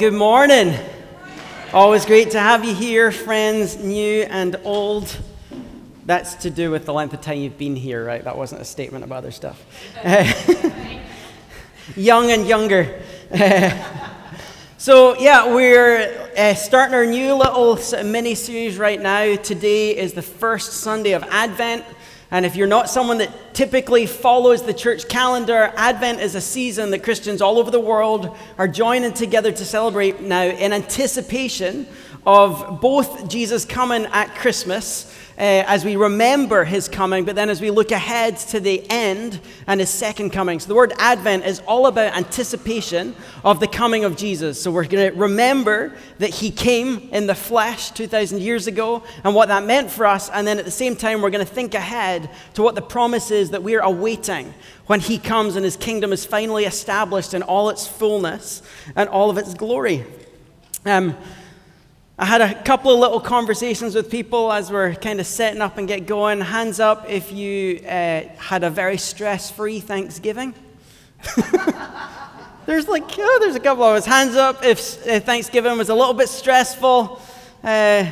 Good morning. Always great to have you here, friends, new and old. That's to do with the length of time you've been here, right? That wasn't a statement about other stuff. young and younger. so, yeah, we're uh, starting our new little mini series right now. Today is the first Sunday of Advent. And if you're not someone that typically follows the church calendar, Advent is a season that Christians all over the world are joining together to celebrate now in anticipation of both Jesus coming at Christmas as we remember his coming, but then as we look ahead to the end and his second coming. So the word Advent is all about anticipation of the coming of Jesus. So we're going to remember that he came in the flesh 2,000 years ago and what that meant for us. And then at the same time, we're going to think ahead to what the promise is that we're awaiting when he comes and his kingdom is finally established in all its fullness and all of its glory. Um, I had a couple of little conversations with people as we're kind of setting up and get going. Hands up if you uh, had a very stress free Thanksgiving. there's like, oh, there's a couple of us. Hands up if uh, Thanksgiving was a little bit stressful. Uh,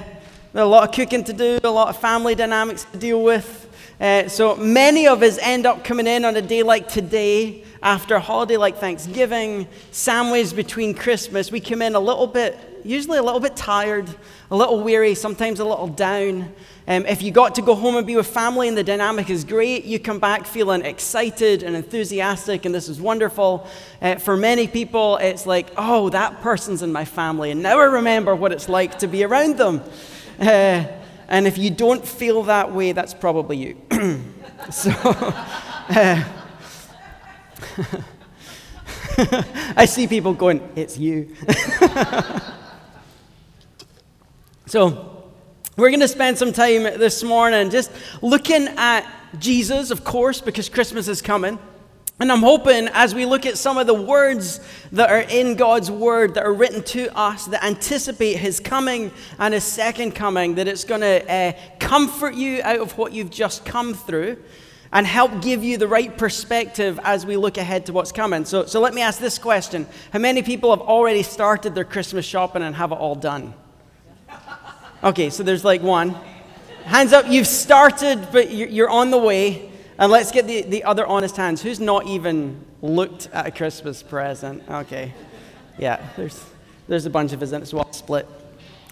a lot of cooking to do, a lot of family dynamics to deal with. Uh, so many of us end up coming in on a day like today, after a holiday like Thanksgiving, sandwiched between Christmas. We come in a little bit usually a little bit tired, a little weary, sometimes a little down. Um, if you got to go home and be with family and the dynamic is great, you come back feeling excited and enthusiastic, and this is wonderful. Uh, for many people, it's like, oh, that person's in my family, and now I remember what it's like to be around them. Uh, and if you don't feel that way, that's probably you. so. Uh, I see people going, it's you. So, we're going to spend some time this morning just looking at Jesus, of course, because Christmas is coming. And I'm hoping as we look at some of the words that are in God's word that are written to us that anticipate his coming and his second coming, that it's going to uh, comfort you out of what you've just come through and help give you the right perspective as we look ahead to what's coming. So, so let me ask this question How many people have already started their Christmas shopping and have it all done? Okay, so there's like one. Hands up, you've started, but you're on the way. And let's get the, the other honest hands. Who's not even looked at a Christmas present? Okay. Yeah, there's, there's a bunch of us, and it's well split.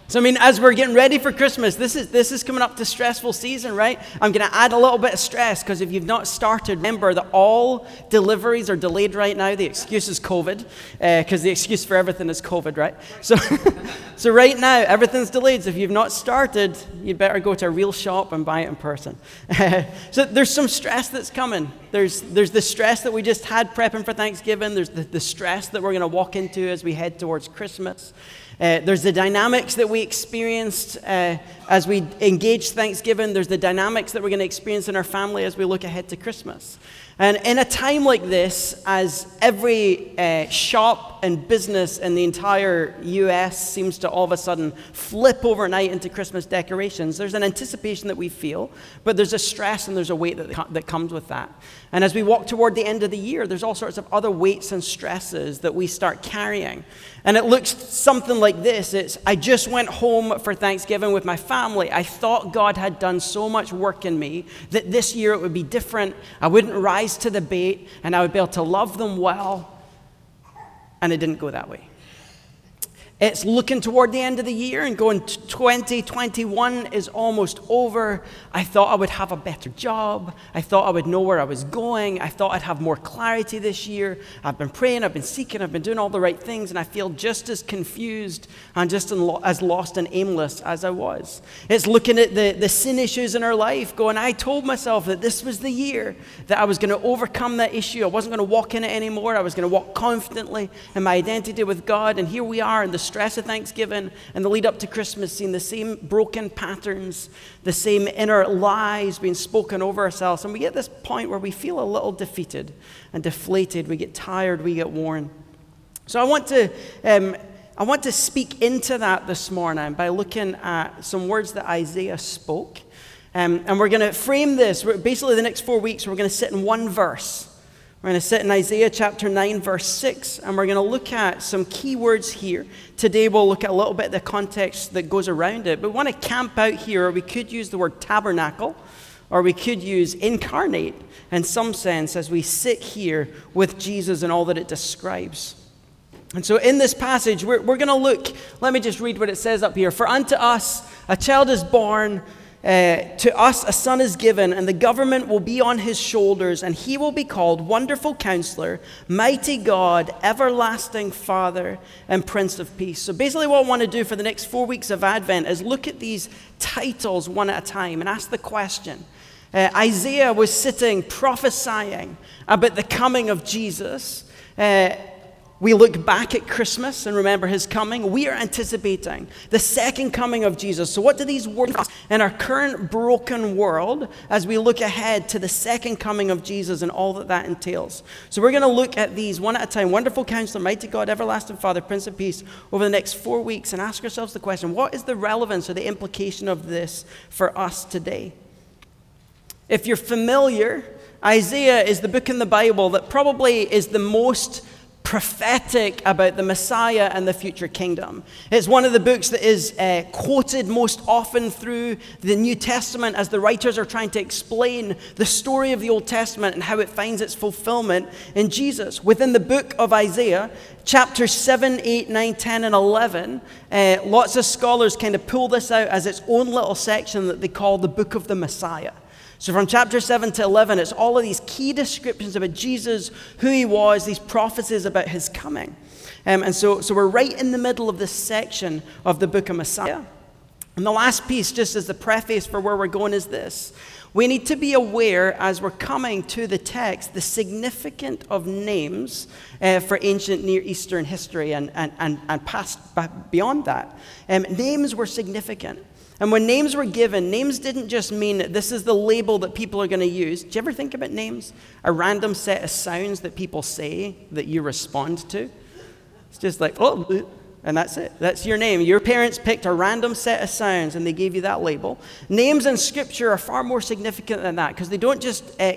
So, I mean, as we're getting ready for Christmas, this is, this is coming up to stressful season, right? I'm going to add a little bit of stress because if you've not started, remember that all deliveries are delayed right now. The excuse is COVID because uh, the excuse for everything is COVID, right? So, so, right now, everything's delayed. So, if you've not started, you'd better go to a real shop and buy it in person. so, there's some stress that's coming. There's, there's the stress that we just had prepping for Thanksgiving, there's the, the stress that we're going to walk into as we head towards Christmas. Uh, there's the dynamics that we experienced uh, as we engage Thanksgiving. There's the dynamics that we're going to experience in our family as we look ahead to Christmas. And in a time like this, as every uh, shop and business in the entire US seems to all of a sudden flip overnight into Christmas decorations, there's an anticipation that we feel, but there's a stress and there's a weight that, that comes with that. And as we walk toward the end of the year, there's all sorts of other weights and stresses that we start carrying. And it looks something like this It's, I just went home for Thanksgiving with my family. I thought God had done so much work in me that this year it would be different. I wouldn't rise to the bait and I would be able to love them well. And it didn't go that way. It's looking toward the end of the year and going 2021 is almost over. I thought I would have a better job. I thought I would know where I was going. I thought I'd have more clarity this year. I've been praying, I've been seeking, I've been doing all the right things, and I feel just as confused and just as lost and aimless as I was. It's looking at the, the sin issues in our life, going, I told myself that this was the year that I was going to overcome that issue. I wasn't going to walk in it anymore. I was going to walk confidently in my identity with God, and here we are in the stress of Thanksgiving and the lead up to Christmas, seeing the same broken patterns, the same inner lies being spoken over ourselves. And we get this point where we feel a little defeated and deflated. We get tired, we get worn. So I want to. Um, I want to speak into that this morning by looking at some words that Isaiah spoke. Um, and we're going to frame this. Basically, the next four weeks, we're going to sit in one verse We're going to sit in Isaiah chapter 9, verse 6, and we're going to look at some key words here. Today, we'll look at a little bit of the context that goes around it, but we want to camp out here, or we could use the word tabernacle, or we could use incarnate in some sense as we sit here with Jesus and all that it describes. And so, in this passage, we're, we're going to look, let me just read what it says up here. For unto us a child is born uh, to us a son is given, and the government will be on his shoulders, and he will be called Wonderful Counselor, Mighty God, Everlasting Father, and Prince of Peace. So, basically, what I want to do for the next four weeks of Advent is look at these titles one at a time and ask the question. Uh, Isaiah was sitting prophesying about the coming of Jesus. Uh, we look back at Christmas and remember his coming. We are anticipating the second coming of Jesus. So, what do these words in our current broken world as we look ahead to the second coming of Jesus and all that that entails? So, we're going to look at these one at a time. Wonderful Counselor, Mighty God, Everlasting Father, Prince of Peace over the next four weeks and ask ourselves the question what is the relevance or the implication of this for us today? If you're familiar, Isaiah is the book in the Bible that probably is the most prophetic about the Messiah and the future kingdom. It's one of the books that is uh, quoted most often through the New Testament as the writers are trying to explain the story of the Old Testament and how it finds its fulfillment in Jesus. Within the book of Isaiah, chapters 7, 8, 9, 10, and 11, uh, lots of scholars kind of pull this out as its own little section that they call the book of the Messiah. So, from chapter 7 to 11, it's all of these key descriptions about Jesus, who he was, these prophecies about his coming. Um, and so, so, we're right in the middle of this section of the book of Messiah. And the last piece, just as the preface for where we're going, is this. We need to be aware as we're coming to the text the significance of names uh, for ancient Near Eastern history and, and, and, and past beyond that. Um, names were significant. And when names were given, names didn't just mean that this is the label that people are going to use. Do you ever think about names? A random set of sounds that people say that you respond to? It's just like, oh, and that's it. That's your name. Your parents picked a random set of sounds and they gave you that label. Names in Scripture are far more significant than that because they don't just. Uh,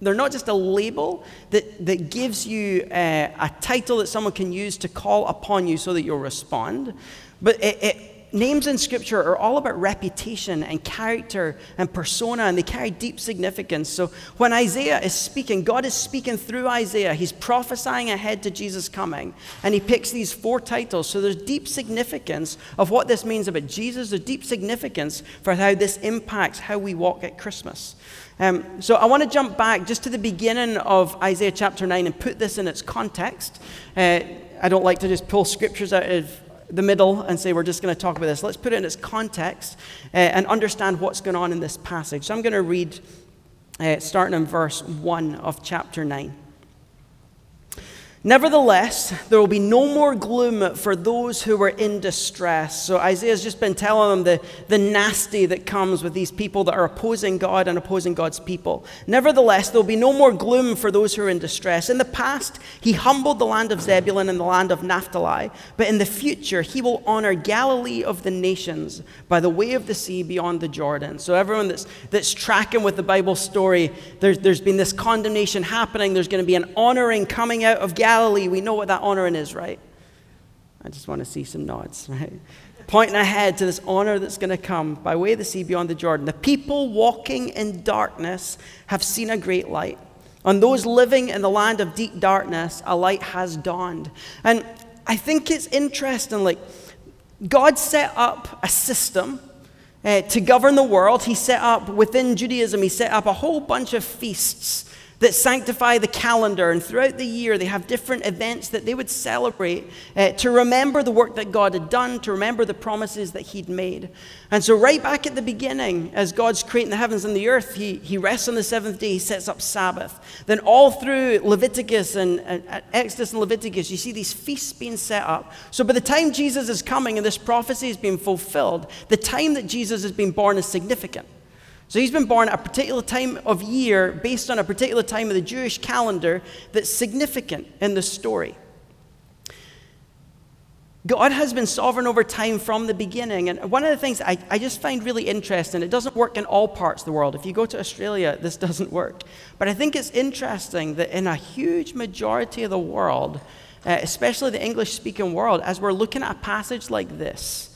they're not just a label that, that gives you uh, a title that someone can use to call upon you so that you'll respond, but it, it names in Scripture are all about reputation and character and persona, and they carry deep significance. So when Isaiah is speaking, God is speaking through Isaiah. He's prophesying ahead to Jesus coming, and he picks these four titles. So there's deep significance of what this means about Jesus. There's deep significance for how this impacts how we walk at Christmas. Um, so I want to jump back just to the beginning of Isaiah chapter 9 and put this in its context. Uh, I don't like to just pull scriptures out of the middle and say, we're just going to talk about this. Let's put it in its context uh, and understand what's going on in this passage. So I'm going to read, uh, starting in verse 1 of chapter 9. Nevertheless, there will be no more gloom for those who are in distress. So Isaiah's just been telling them the, the nasty that comes with these people that are opposing God and opposing God's people. Nevertheless, there will be no more gloom for those who are in distress. In the past, he humbled the land of Zebulun and the land of Naphtali, but in the future, he will honor Galilee of the nations by the way of the sea beyond the Jordan. So everyone that's, that's tracking with the Bible story, there's, there's been this condemnation happening. There's going to be an honoring coming out of Galilee Galilee, we know what that honoring is, right? I just want to see some nods, right? Pointing ahead to this honor that's going to come by way of the sea beyond the Jordan. The people walking in darkness have seen a great light. On those living in the land of deep darkness, a light has dawned. And I think it's interesting, like, God set up a system uh, to govern the world. He set up, within Judaism, He set up a whole bunch of feasts that sanctify the calendar. And throughout the year, they have different events that they would celebrate uh, to remember the work that God had done, to remember the promises that He'd made. And so, right back at the beginning, as God's creating the heavens and the earth, He, he rests on the seventh day, He sets up Sabbath. Then, all through Leviticus and, and Exodus and Leviticus, you see these feasts being set up. So, by the time Jesus is coming and this prophecy is being fulfilled, the time that Jesus has been born is significant. So he's been born at a particular time of year based on a particular time of the Jewish calendar that's significant in the story. God has been sovereign over time from the beginning. And one of the things I, I just find really interesting, it doesn't work in all parts of the world. If you go to Australia, this doesn't work. But I think it's interesting that in a huge majority of the world, uh, especially the English speaking world, as we're looking at a passage like this,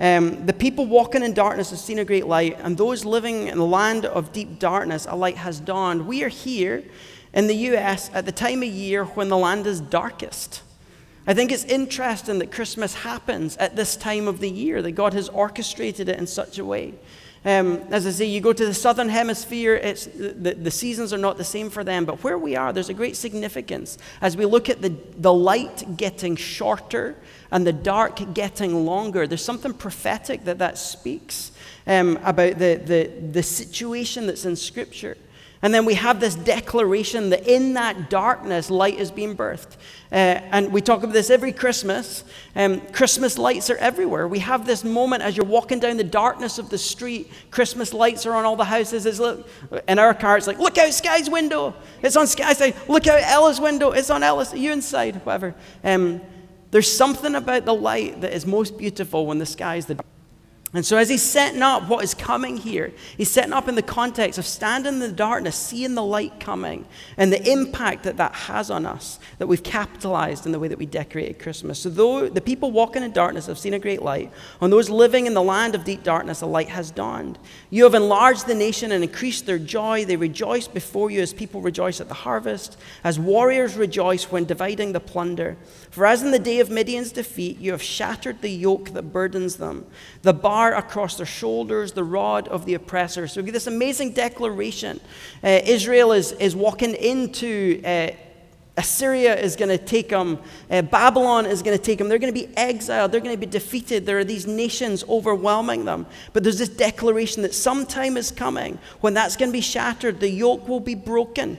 um, the people walking in darkness have seen a great light, and those living in the land of deep darkness, a light has dawned. We are here in the US at the time of year when the land is darkest. I think it's interesting that Christmas happens at this time of the year, that God has orchestrated it in such a way. Um, as I say, you go to the southern hemisphere, it's, the, the seasons are not the same for them. But where we are, there's a great significance as we look at the, the light getting shorter and the dark getting longer. There's something prophetic that that speaks um, about the, the, the situation that's in Scripture. And then we have this declaration that in that darkness, light is being birthed. Uh, and we talk about this every Christmas. Um, Christmas lights are everywhere. We have this moment as you're walking down the darkness of the street, Christmas lights are on all the houses. It's look, in our car, it's like, look out Sky's window. It's on Sky's side. Look out Ella's window. It's on Ella's. You inside, whatever. Um, there's something about the light that is most beautiful when the sky is the and so, as he's setting up what is coming here, he's setting up in the context of standing in the darkness, seeing the light coming, and the impact that that has on us, that we've capitalized in the way that we decorated Christmas. So, though the people walking in darkness have seen a great light, on those living in the land of deep darkness, a light has dawned. You have enlarged the nation and increased their joy. They rejoice before you as people rejoice at the harvest, as warriors rejoice when dividing the plunder. For as in the day of Midian's defeat, you have shattered the yoke that burdens them, the bar across their shoulders, the rod of the oppressor. So we get this amazing declaration. Uh, Israel is, is walking into. Uh, Assyria is going to take them. Uh, Babylon is going to take them. They're going to be exiled. They're going to be defeated. There are these nations overwhelming them. But there's this declaration that some time is coming when that's going to be shattered. The yoke will be broken.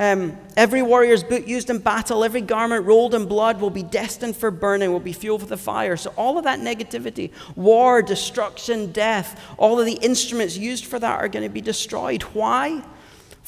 Um, every warrior's boot used in battle, every garment rolled in blood will be destined for burning, will be fuel for the fire. So, all of that negativity, war, destruction, death, all of the instruments used for that are going to be destroyed. Why?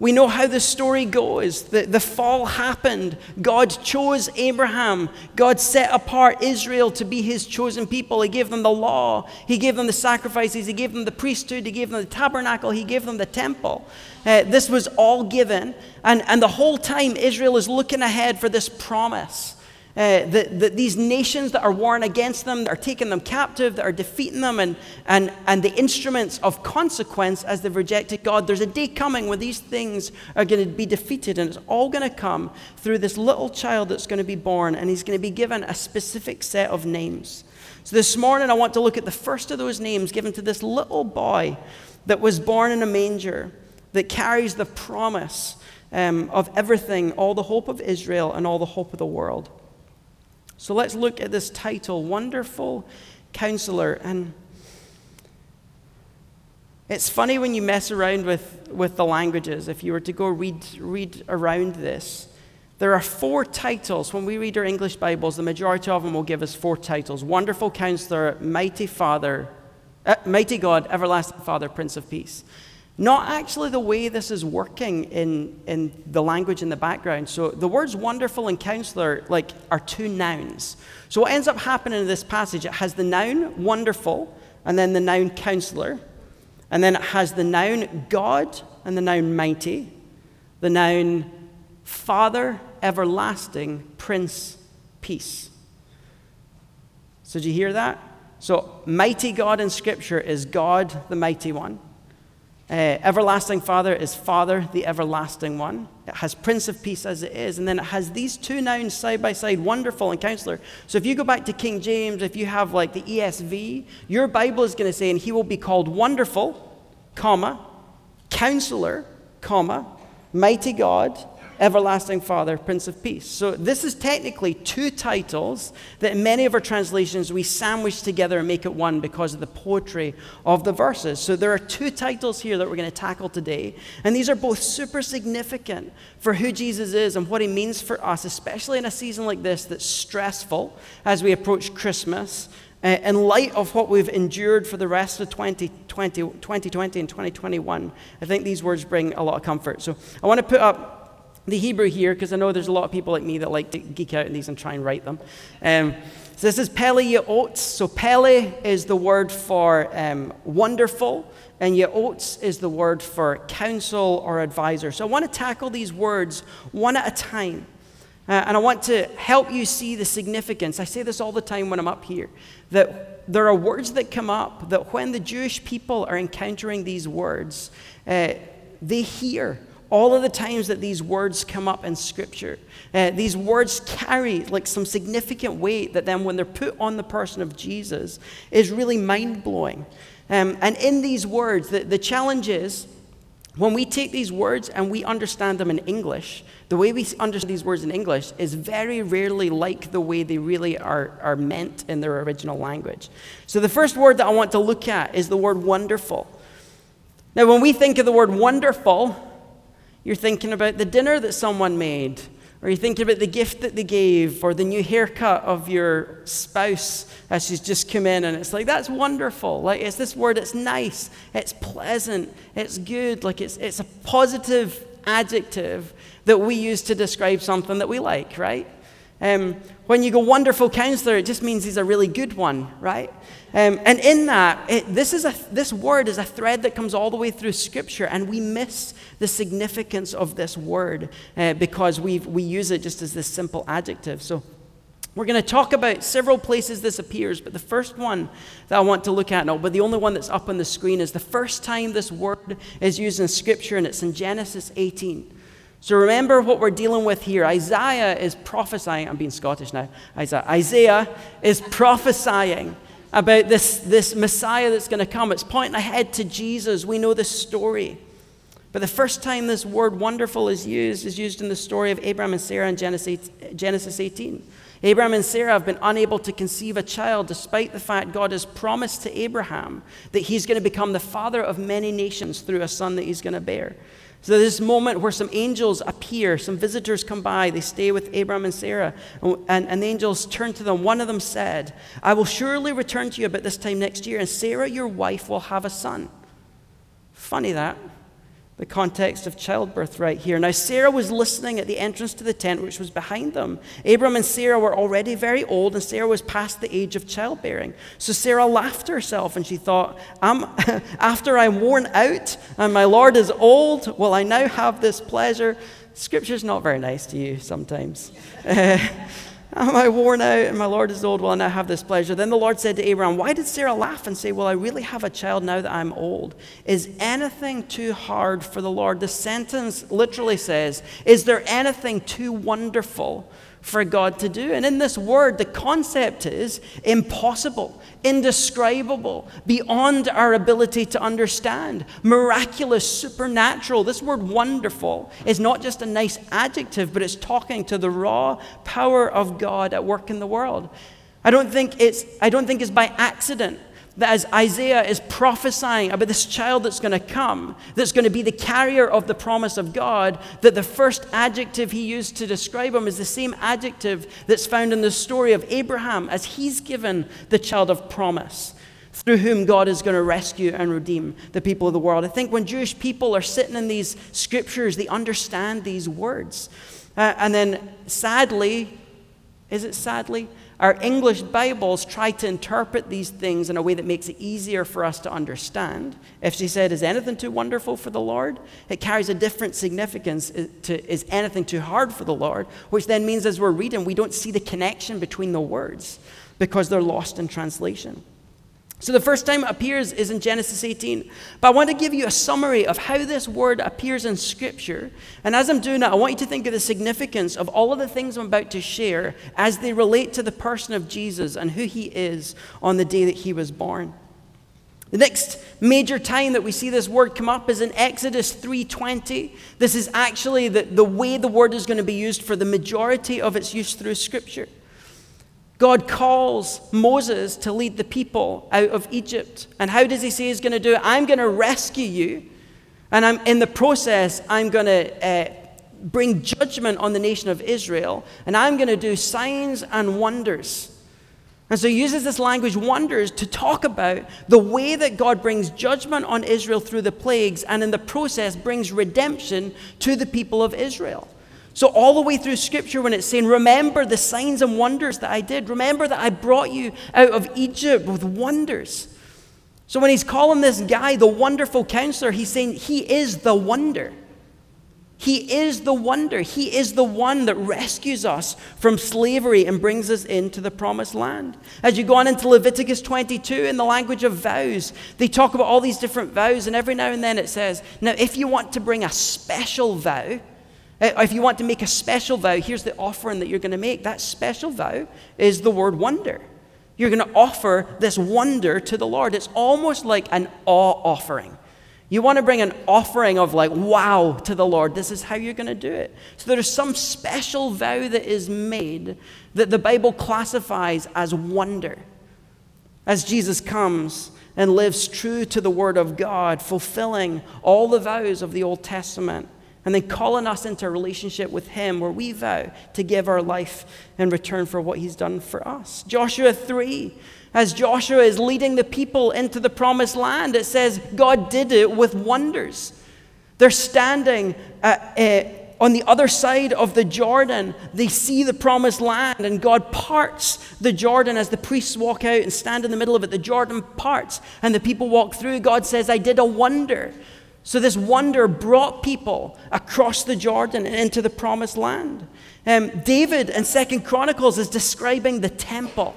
We know how the story goes. The, the fall happened. God chose Abraham. God set apart Israel to be his chosen people. He gave them the law. He gave them the sacrifices. He gave them the priesthood. He gave them the tabernacle. He gave them the temple. Uh, this was all given. And, and the whole time, Israel is looking ahead for this promise uh, that, these nations that are warring against them, that are taking them captive, that are defeating them, and, and, and the instruments of consequence as they've rejected God. There's a day coming when these things are going to be defeated, and it's all going to come through this little child that's going to be born, and he's going to be given a specific set of names. So this morning, I want to look at the first of those names given to this little boy that was born in a manger, that carries the promise um, of everything, all the hope of Israel and all the hope of the world. So let's look at this title Wonderful Counselor. And it's funny when you mess around with, with the languages. If you were to go read, read around this, there are four titles. When we read our English Bibles, the majority of them will give us four titles Wonderful Counselor, Mighty Father, uh, Mighty God, Everlasting Father, Prince of Peace. Not actually the way this is working in, in the language in the background. So the words wonderful and counselor like are two nouns. So what ends up happening in this passage, it has the noun wonderful and then the noun counselor. And then it has the noun God and the noun mighty, the noun Father, everlasting, Prince, peace. So, did you hear that? So, mighty God in Scripture is God, the mighty one. Uh, everlasting Father is Father, the everlasting one. It has Prince of Peace as it is. And then it has these two nouns side by side, wonderful and counselor. So if you go back to King James, if you have like the ESV, your Bible is going to say, and he will be called wonderful, comma, counselor, comma, mighty God, Everlasting Father, Prince of Peace. So this is technically two titles that in many of our translations we sandwich together and make it one because of the poetry of the verses. So there are two titles here that we're going to tackle today. And these are both super significant for who Jesus is and what he means for us, especially in a season like this that's stressful as we approach Christmas uh, in light of what we've endured for the rest of 2020, 2020 and 2021, I think these words bring a lot of comfort. So I want to put up the Hebrew here because I know there's a lot of people like me that like to geek out in these and try and write them. Um, so this is Pele Yeotes. So Pele is the word for um, wonderful, and Yeotes is the word for counsel or advisor. So I want to tackle these words one at a time. Uh, and I want to help you see the significance. I say this all the time when I'm up here that there are words that come up that when the Jewish people are encountering these words, uh, they hear all of the times that these words come up in Scripture. Uh, these words carry like some significant weight that then, when they're put on the person of Jesus, is really mind blowing. Um, and in these words, the, the challenge is when we take these words and we understand them in English, the way we understand these words in English is very rarely like the way they really are, are meant in their original language. So, the first word that I want to look at is the word wonderful. Now, when we think of the word wonderful, you're thinking about the dinner that someone made or you're thinking about the gift that they gave, or the new haircut of your spouse as she's just come in, and it's like, that's wonderful. Like, it's this word, it's nice, it's pleasant, it's good. Like, it's, it's a positive adjective that we use to describe something that we like, right? Um, when you go wonderful counselor, it just means he's a really good one, right? Um, and in that, it, this, is a, this word is a thread that comes all the way through Scripture, and we miss the significance of this word uh, because we we use it just as this simple adjective. So we're going to talk about several places this appears, but the first one that I want to look at now, but the only one that's up on the screen, is the first time this word is used in Scripture, and it's in Genesis 18. So remember what we're dealing with here. Isaiah is prophesying. I'm being Scottish now. Isaiah, Isaiah is prophesying about this, this Messiah that's going to come. It's pointing ahead to Jesus. We know the story. But the first time this word wonderful is used is used in the story of Abraham and Sarah in Genesis 18. Abraham and Sarah have been unable to conceive a child despite the fact God has promised to Abraham that he's going to become the father of many nations through a son that he's going to bear. So, this moment where some angels appear, some visitors come by, they stay with Abraham and Sarah, and, and the angels turn to them. One of them said, I will surely return to you about this time next year, and Sarah, your wife, will have a son. Funny that the context of childbirth right here. Now, Sarah was listening at the entrance to the tent, which was behind them. Abram and Sarah were already very old, and Sarah was past the age of childbearing. So Sarah laughed to herself, and she thought, I'm, After I'm worn out and my Lord is old, will I now have this pleasure? Scripture's not very nice to you sometimes. Am I worn out and my Lord is old? Will I now have this pleasure? Then the Lord said to Abraham, Why did Sarah laugh and say, Will I really have a child now that I'm old? Is anything too hard for the Lord? The sentence literally says, Is there anything too wonderful for God to do? And in this word, the concept is impossible indescribable, beyond our ability to understand, miraculous, supernatural. This word wonderful is not just a nice adjective, but it's talking to the raw power of God at work in the world. I don't think it's, I don't think it's by accident that as Isaiah is prophesying about this child that's going to come, that's going to be the carrier of the promise of God, that the first adjective he used to describe him is the same adjective that's found in the story of Abraham as he's given the child of promise through whom God is going to rescue and redeem the people of the world. I think when Jewish people are sitting in these scriptures, they understand these words. Uh, and then sadly, is it sadly? Our English Bibles try to interpret these things in a way that makes it easier for us to understand. If she said, Is anything too wonderful for the Lord? It carries a different significance uh, to Is anything too hard for the Lord? Which then means as we're reading, we don't see the connection between the words because they're lost in translation. So the first time it appears is in Genesis 18. But I want to give you a summary of how this word appears in Scripture. And as I'm doing that, I want you to think of the significance of all of the things I'm about to share as they relate to the person of Jesus and who he is on the day that he was born. The next major time that we see this word come up is in Exodus 3:20. This is actually the, the way the word is going to be used for the majority of its use through Scripture. God calls Moses to lead the people out of Egypt. And how does he say he's going to do it? I'm going to rescue you. And I'm, in the process, I'm going to uh, bring judgment on the nation of Israel. And I'm going to do signs and wonders. And so he uses this language, wonders, to talk about the way that God brings judgment on Israel through the plagues and in the process brings redemption to the people of Israel. So, all the way through Scripture, when it's saying, Remember the signs and wonders that I did, remember that I brought you out of Egypt with wonders. So, when he's calling this guy the wonderful counselor, he's saying he is the wonder. He is the wonder. He is the one that rescues us from slavery and brings us into the promised land. As you go on into Leviticus 22 in the language of vows, they talk about all these different vows, and every now and then it says, Now, if you want to bring a special vow, Uh, if you want to make a special vow, here's the offering that you're going to make. That special vow is the word wonder. You're going to offer this wonder to the Lord. It's almost like an awe offering. You want to bring an offering of, like, wow to the Lord. This is how you're going to do it. So there's some special vow that is made that the Bible classifies as wonder. As Jesus comes and lives true to the Word of God, fulfilling all the vows of the Old Testament and then calling us into a relationship with Him where we vow to give our life in return for what He's done for us. Joshua 3, as Joshua is leading the people into the promised land, it says God did it with wonders. They're standing at, uh, on the other side of the Jordan. They see the promised land, and God parts the Jordan as the priests walk out and stand in the middle of it. The Jordan parts, and the people walk through. God says, I did a wonder. So, this wonder brought people across the Jordan and into the promised land. Um, David in Second Chronicles is describing the temple.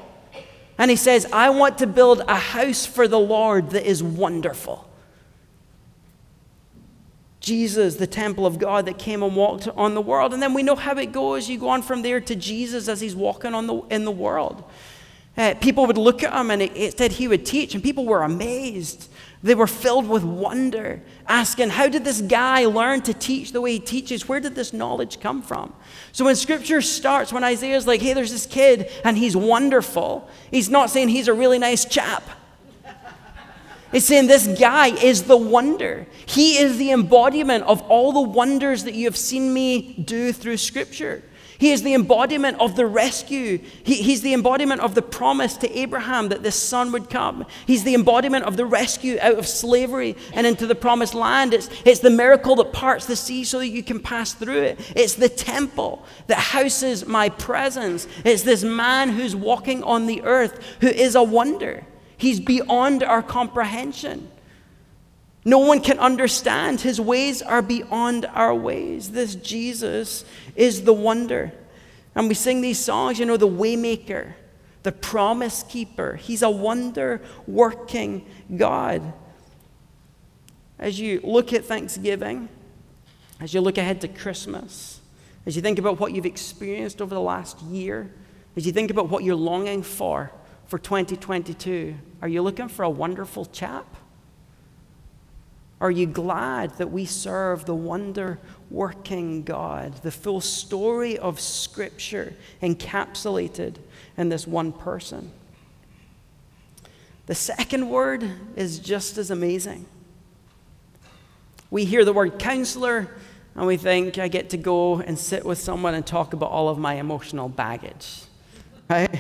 And he says, I want to build a house for the Lord that is wonderful. Jesus, the temple of God that came and walked on the world. And then we know how it goes. You go on from there to Jesus as he's walking on the, in the world. Uh, people would look at him and it, it said he would teach, and people were amazed. They were filled with wonder, asking, How did this guy learn to teach the way he teaches? Where did this knowledge come from? So when scripture starts, when Isaiah's like, Hey, there's this kid and he's wonderful, he's not saying he's a really nice chap. He's saying this guy is the wonder. He is the embodiment of all the wonders that you have seen me do through scripture. He is the embodiment of the rescue. He, he's the embodiment of the promise to Abraham that this son would come. He's the embodiment of the rescue out of slavery and into the promised land. It's, it's the miracle that parts the sea so that you can pass through it. It's the temple that houses my presence. It's this man who's walking on the earth who is a wonder. He's beyond our comprehension. No one can understand. His ways are beyond our ways. This Jesus is the wonder. And we sing these songs, you know, the waymaker, the promise keeper. He's a wonder working God. As you look at Thanksgiving, as you look ahead to Christmas, as you think about what you've experienced over the last year, as you think about what you're longing for for 2022, are you looking for a wonderful chap? Are you glad that we serve the wonder working God, the full story of Scripture encapsulated in this one person? The second word is just as amazing. We hear the word counselor and we think, I get to go and sit with someone and talk about all of my emotional baggage, right?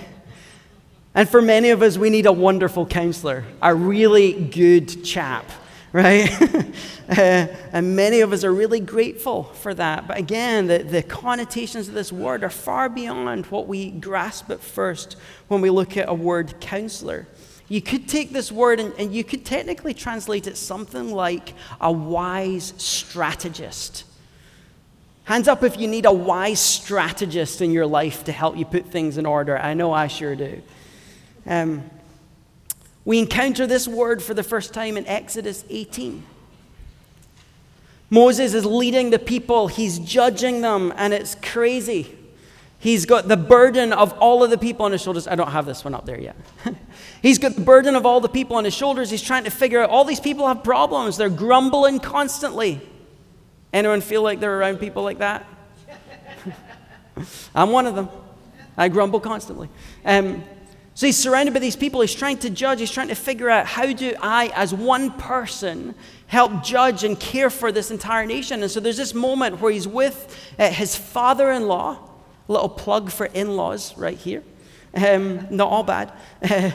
And for many of us, we need a wonderful counselor, a really good chap right? uh, and many of us are really grateful for that. But again, the, the connotations of this word are far beyond what we grasp at first when we look at a word counselor. You could take this word and, and you could technically translate it something like a wise strategist. Hands up if you need a wise strategist in your life to help you put things in order. I know I sure do. Um, we encounter this word for the first time in Exodus 18. Moses is leading the people, he's judging them, and it's crazy He's got the burden of all of the people on his shoulders. I don't have this one up there yet. He's got the burden of all the people on his shoulders. He's trying to figure out all these people have problems. They're grumbling constantly. Anyone feel like they're around people like that? I'm one of them. I grumble constantly. Um, so he's surrounded by these people. He's trying to judge. He's trying to figure out how do I, as one person, help judge and care for this entire nation. And so there's this moment where he's with uh, his father in law Little plug for in laws right here. Um, not all bad.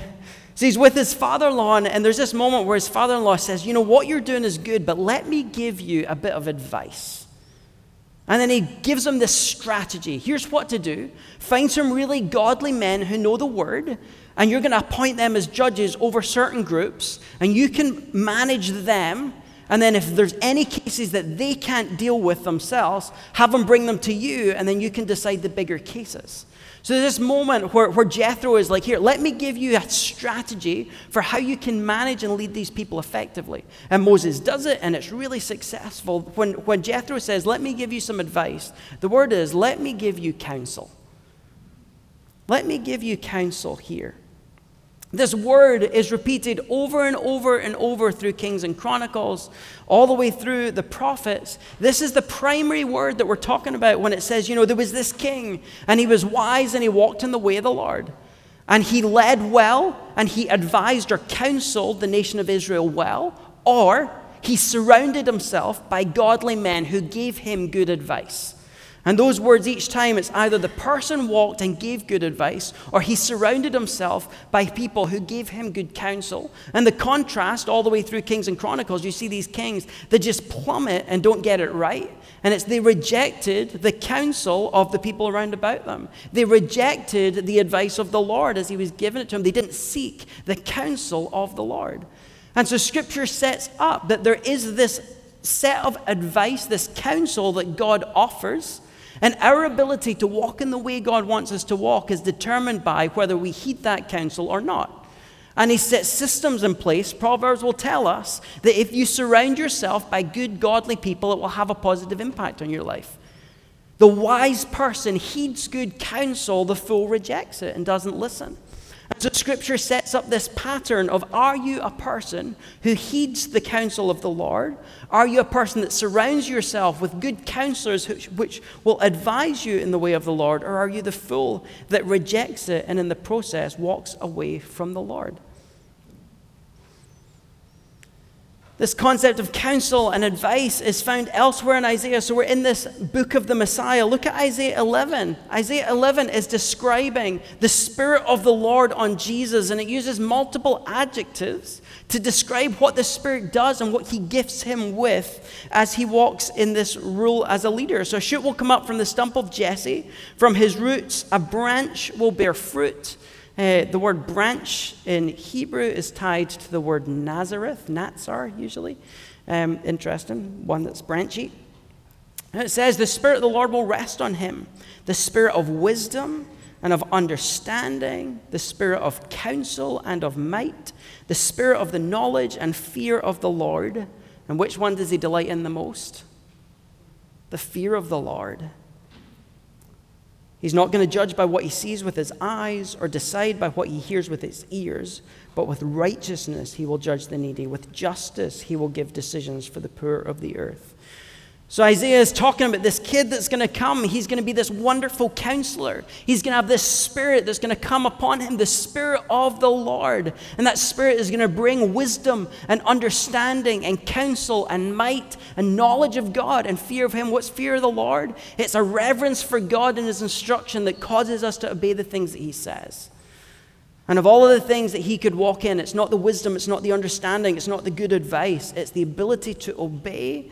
So he's with his father in law, and there's this moment where his father in law says, You know, what you're doing is good, but let me give you a bit of advice. And then he gives them this strategy. Here's what to do find some really godly men who know the word, and you're going to appoint them as judges over certain groups, and you can manage them and then, if there's any cases that they can't deal with themselves, have them bring them to you, and then you can decide the bigger cases. So, this moment where, where Jethro is like, Here, let me give you a strategy for how you can manage and lead these people effectively. And Moses does it, and it's really successful. When, when Jethro says, Let me give you some advice, the word is, Let me give you counsel. Let me give you counsel here. This word is repeated over and over and over through Kings and Chronicles, all the way through the prophets. This is the primary word that we're talking about when it says, you know, there was this king, and he was wise and he walked in the way of the Lord. And he led well, and he advised or counseled the nation of Israel well, or he surrounded himself by godly men who gave him good advice. And those words, each time, it's either the person walked and gave good advice, or he surrounded himself by people who gave him good counsel. And the contrast, all the way through Kings and Chronicles, you see these kings that just plummet and don't get it right. And it's they rejected the counsel of the people around about them. They rejected the advice of the Lord as he was giving it to them. They didn't seek the counsel of the Lord. And so scripture sets up that there is this set of advice, this counsel that God offers and our ability to walk in the way God wants us to walk is determined by whether we heed that counsel or not. And he sets systems in place. Proverbs will tell us that if you surround yourself by good, godly people, it will have a positive impact on your life. The wise person heeds good counsel, the fool rejects it and doesn't listen. And so Scripture sets up this pattern of are you a person who heeds the counsel of the Lord? Are you a person that surrounds yourself with good counselors which, which will advise you in the way of the Lord? Or are you the fool that rejects it and in the process walks away from the Lord? This concept of counsel and advice is found elsewhere in Isaiah. So we're in this book of the Messiah. Look at Isaiah 11. Isaiah 11 is describing the Spirit of the Lord on Jesus, and it uses multiple adjectives to describe what the Spirit does and what He gifts him with as he walks in this role as a leader. So a shoot will come up from the stump of Jesse, from his roots, a branch will bear fruit. Uh, the word branch in Hebrew is tied to the word Nazareth, Natsar, usually. Um, interesting, one that's branchy. And it says, The Spirit of the Lord will rest on him, the Spirit of wisdom and of understanding, the Spirit of counsel and of might, the Spirit of the knowledge and fear of the Lord. And which one does he delight in the most? The fear of the Lord. He's not going to judge by what he sees with his eyes or decide by what he hears with his ears, but with righteousness he will judge the needy. With justice he will give decisions for the poor of the earth. So Isaiah is talking about this kid that's going to come. He's going to be this wonderful counselor. He's going to have this spirit that's going to come upon him, the spirit of the Lord. And that spirit is going to bring wisdom and understanding and counsel and might and knowledge of God and fear of him. What's fear of the Lord? It's a reverence for God and his instruction that causes us to obey the things that he says. And of all of the things that he could walk in, it's not the wisdom, it's not the understanding, it's not the good advice, it's the ability to obey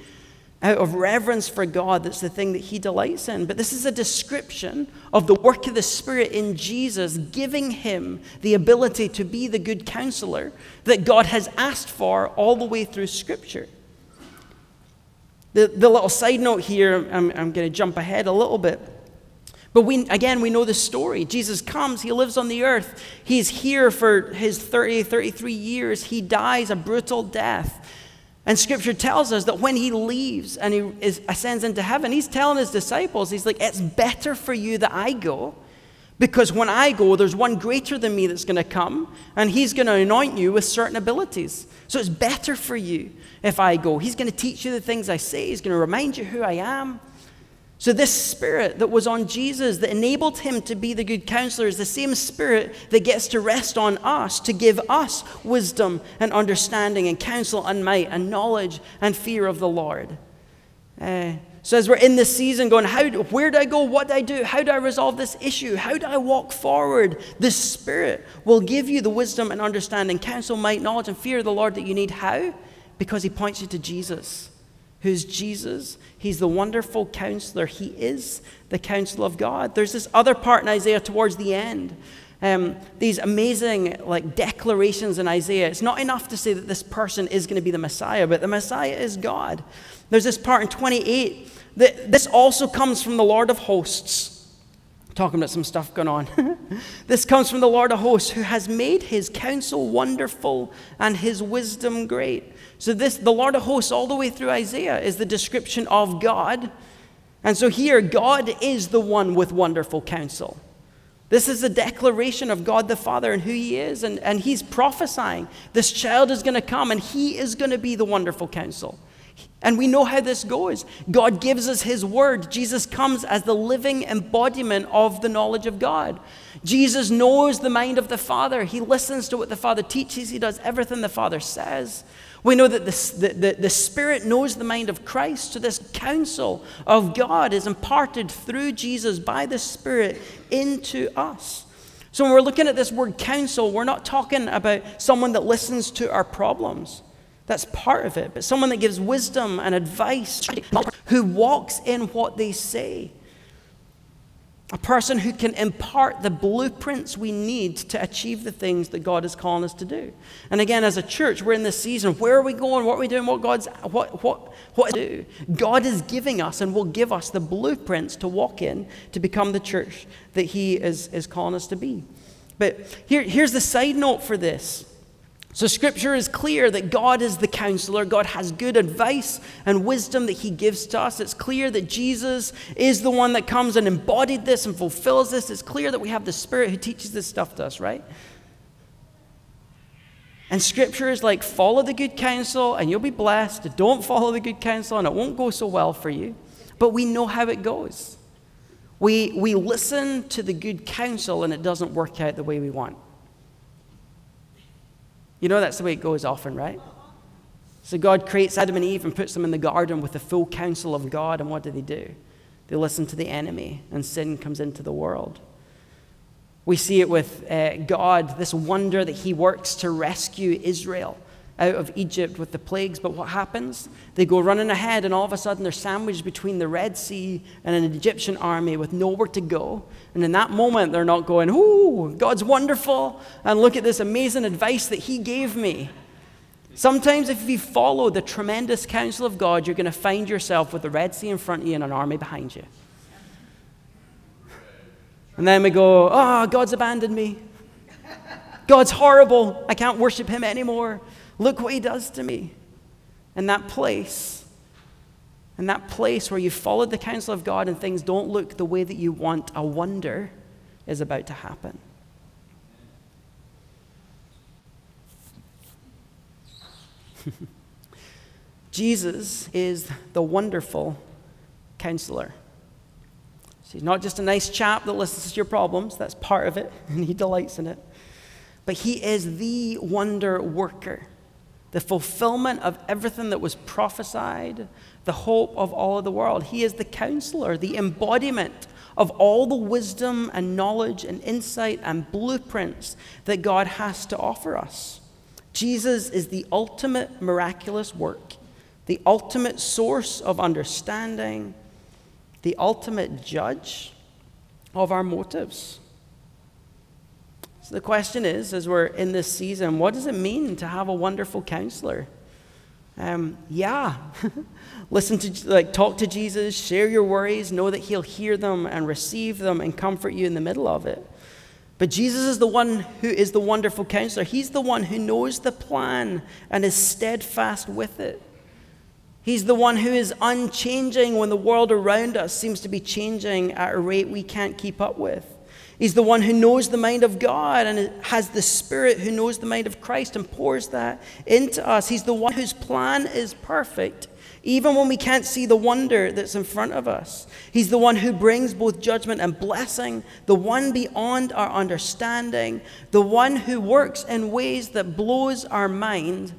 out of reverence for God, that's the thing that he delights in. But this is a description of the work of the Spirit in Jesus, giving him the ability to be the good counselor that God has asked for all the way through Scripture. The, the little side note here, I'm, I'm going to jump ahead a little bit. But we, again, we know the story. Jesus comes, he lives on the earth. He's here for his 30, 33 years. He dies a brutal death. And scripture tells us that when he leaves and he is, ascends into heaven, he's telling his disciples, he's like, It's better for you that I go. Because when I go, there's one greater than me that's going to come, and he's going to anoint you with certain abilities. So it's better for you if I go. He's going to teach you the things I say, he's going to remind you who I am. So, this spirit that was on Jesus that enabled him to be the good counselor is the same spirit that gets to rest on us to give us wisdom and understanding and counsel and might and knowledge and fear of the Lord. Uh, so, as we're in this season going, how, where do I go? What do I do? How do I resolve this issue? How do I walk forward? This spirit will give you the wisdom and understanding, counsel, might, knowledge, and fear of the Lord that you need. How? Because he points you to Jesus who's Jesus. He's the wonderful counselor. He is the counsel of God. There's this other part in Isaiah towards the end. Um, these amazing like declarations in Isaiah. It's not enough to say that this person is going to be the Messiah, but the Messiah is God. There's this part in 28 that this also comes from the Lord of hosts. Talking about some stuff going on. this comes from the Lord of hosts who has made his counsel wonderful and his wisdom great. So, this, the Lord of hosts, all the way through Isaiah, is the description of God. And so, here, God is the one with wonderful counsel. This is a declaration of God the Father and who He is. And, and He's prophesying this child is going to come and He is going to be the wonderful counsel. And we know how this goes. God gives us His word. Jesus comes as the living embodiment of the knowledge of God. Jesus knows the mind of the Father. He listens to what the Father teaches, He does everything the Father says. We know that the, the, the Spirit knows the mind of Christ. So, this counsel of God is imparted through Jesus by the Spirit into us. So, when we're looking at this word counsel, we're not talking about someone that listens to our problems. That's part of it. But someone that gives wisdom and advice, who walks in what they say. A person who can impart the blueprints we need to achieve the things that God is calling us to do. And again, as a church, we're in this season. Where are we going? What are we doing? What God's what what what do? God is giving us and will give us the blueprints to walk in to become the church that He is, is calling us to be. But here, here's the side note for this. So, scripture is clear that God is the counselor. God has good advice and wisdom that he gives to us. It's clear that Jesus is the one that comes and embodied this and fulfills this. It's clear that we have the Spirit who teaches this stuff to us, right? And scripture is like follow the good counsel and you'll be blessed. Don't follow the good counsel and it won't go so well for you. But we know how it goes. We, we listen to the good counsel and it doesn't work out the way we want. You know that's the way it goes often, right? So God creates Adam and Eve and puts them in the garden with the full counsel of God, and what do they do? They listen to the enemy, and sin comes into the world. We see it with uh, God, this wonder that He works to rescue Israel out of Egypt with the plagues. But what happens? They go running ahead, and all of a sudden they're sandwiched between the Red Sea and an Egyptian army with nowhere to go. And in that moment, they're not going, Ooh, God's wonderful, and look at this amazing advice that He gave me. Sometimes, if you follow the tremendous counsel of God, you're going to find yourself with the Red Sea in front of you and an army behind you. And then we go, Oh, God's abandoned me. God's horrible. I can't worship Him anymore. Look what he does to me. In that place, in that place where you followed the counsel of God and things don't look the way that you want, a wonder is about to happen. Jesus is the wonderful counselor. So he's not just a nice chap that listens to your problems, that's part of it, and he delights in it. But he is the wonder worker the fulfillment of everything that was prophesied, the hope of all of the world. He is the counselor, the embodiment of all the wisdom and knowledge and insight and blueprints that God has to offer us. Jesus is the ultimate miraculous work, the ultimate source of understanding, the ultimate judge of our motives. So the question is, as we're in this season, what does it mean to have a wonderful counselor? Um, yeah, listen to, like, talk to Jesus, share your worries, know that He'll hear them and receive them and comfort you in the middle of it. But Jesus is the one who is the wonderful counselor. He's the one who knows the plan and is steadfast with it. He's the one who is unchanging when the world around us seems to be changing at a rate we can't keep up with. He's the one who knows the mind of God and has the Spirit who knows the mind of Christ and pours that into us. He's the one whose plan is perfect, even when we can't see the wonder that's in front of us. He's the one who brings both judgment and blessing, the one beyond our understanding, the one who works in ways that blows our mind,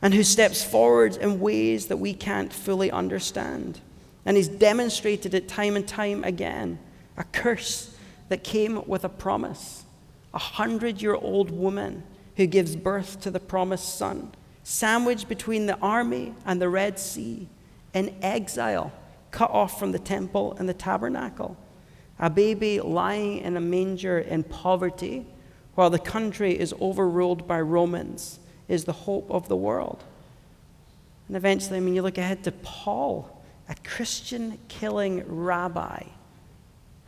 and who steps forward in ways that we can't fully understand. And he's demonstrated it time and time again. A curse that came with a promise. A hundred year old woman who gives birth to the promised son, sandwiched between the army and the Red Sea, in exile, cut off from the temple and the tabernacle. A baby lying in a manger in poverty while the country is overruled by Romans is the hope of the world. And eventually, when you look ahead to Paul, a Christian killing rabbi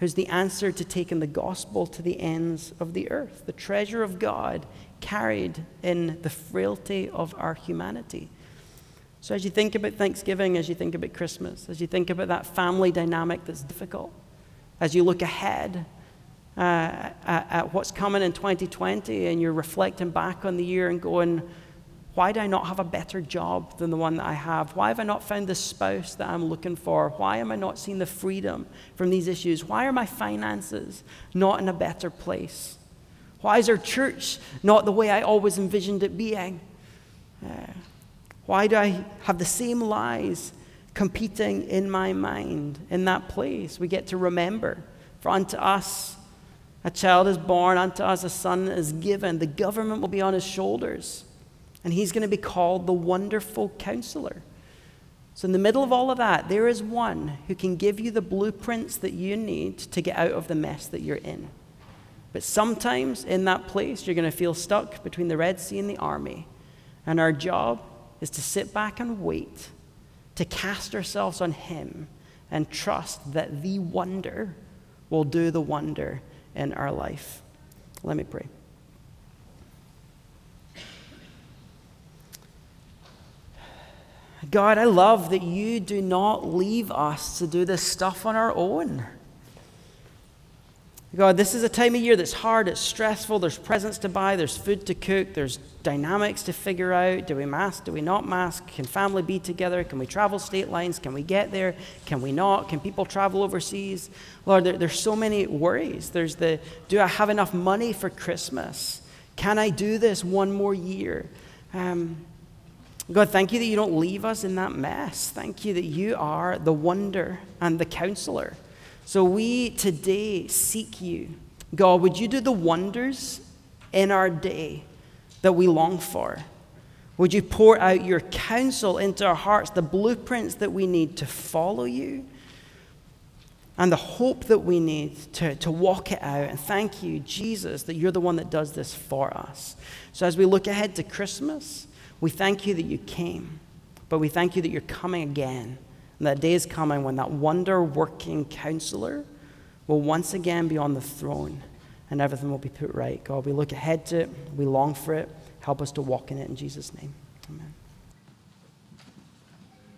who's the answer to taking the gospel to the ends of the earth, the treasure of God carried in the frailty of our humanity. So, as you think about Thanksgiving, as you think about Christmas, as you think about that family dynamic that's difficult, as you look ahead uh, at, at what's coming in 2020 and you're reflecting back on the year and going, why do I not have a better job than the one that I have? Why have I not found the spouse that I'm looking for? Why am I not seeing the freedom from these issues? Why are my finances not in a better place? Why is our church not the way I always envisioned it being? Uh, why do I have the same lies competing in my mind in that place? We get to remember. For unto us a child is born, unto us a son is given. The government will be on his shoulders and he's going to be called the Wonderful Counselor. So, in the middle of all of that, there is one who can give you the blueprints that you need to get out of the mess that you're in. But sometimes in that place, you're going to feel stuck between the Red Sea and the army. And our job is to sit back and wait, to cast ourselves on Him and trust that the wonder will do the wonder in our life. Let me pray. God, I love that you do not leave us to do this stuff on our own. God, this is a time of year that's hard, it's stressful, there's presents to buy, there's food to cook, there's dynamics to figure out. Do we mask? Do we not mask? Can family be together? Can we travel state lines? Can we get there? Can we not? Can people travel overseas? Lord, there, there's so many worries. There's the do I have enough money for Christmas? Can I do this one more year? Um, God, thank you that you don't leave us in that mess. Thank you that you are the wonder and the counselor. So we today seek you. God, would you do the wonders in our day that we long for? Would you pour out your counsel into our hearts, the blueprints that we need to follow you, and the hope that we need to, to walk it out? And thank you, Jesus, that you're the one that does this for us. So as we look ahead to Christmas, we thank you that you came, but we thank you that you're coming again. And that day is coming when that wonder working counselor will once again be on the throne and everything will be put right. God, we look ahead to it, we long for it. Help us to walk in it in Jesus' name.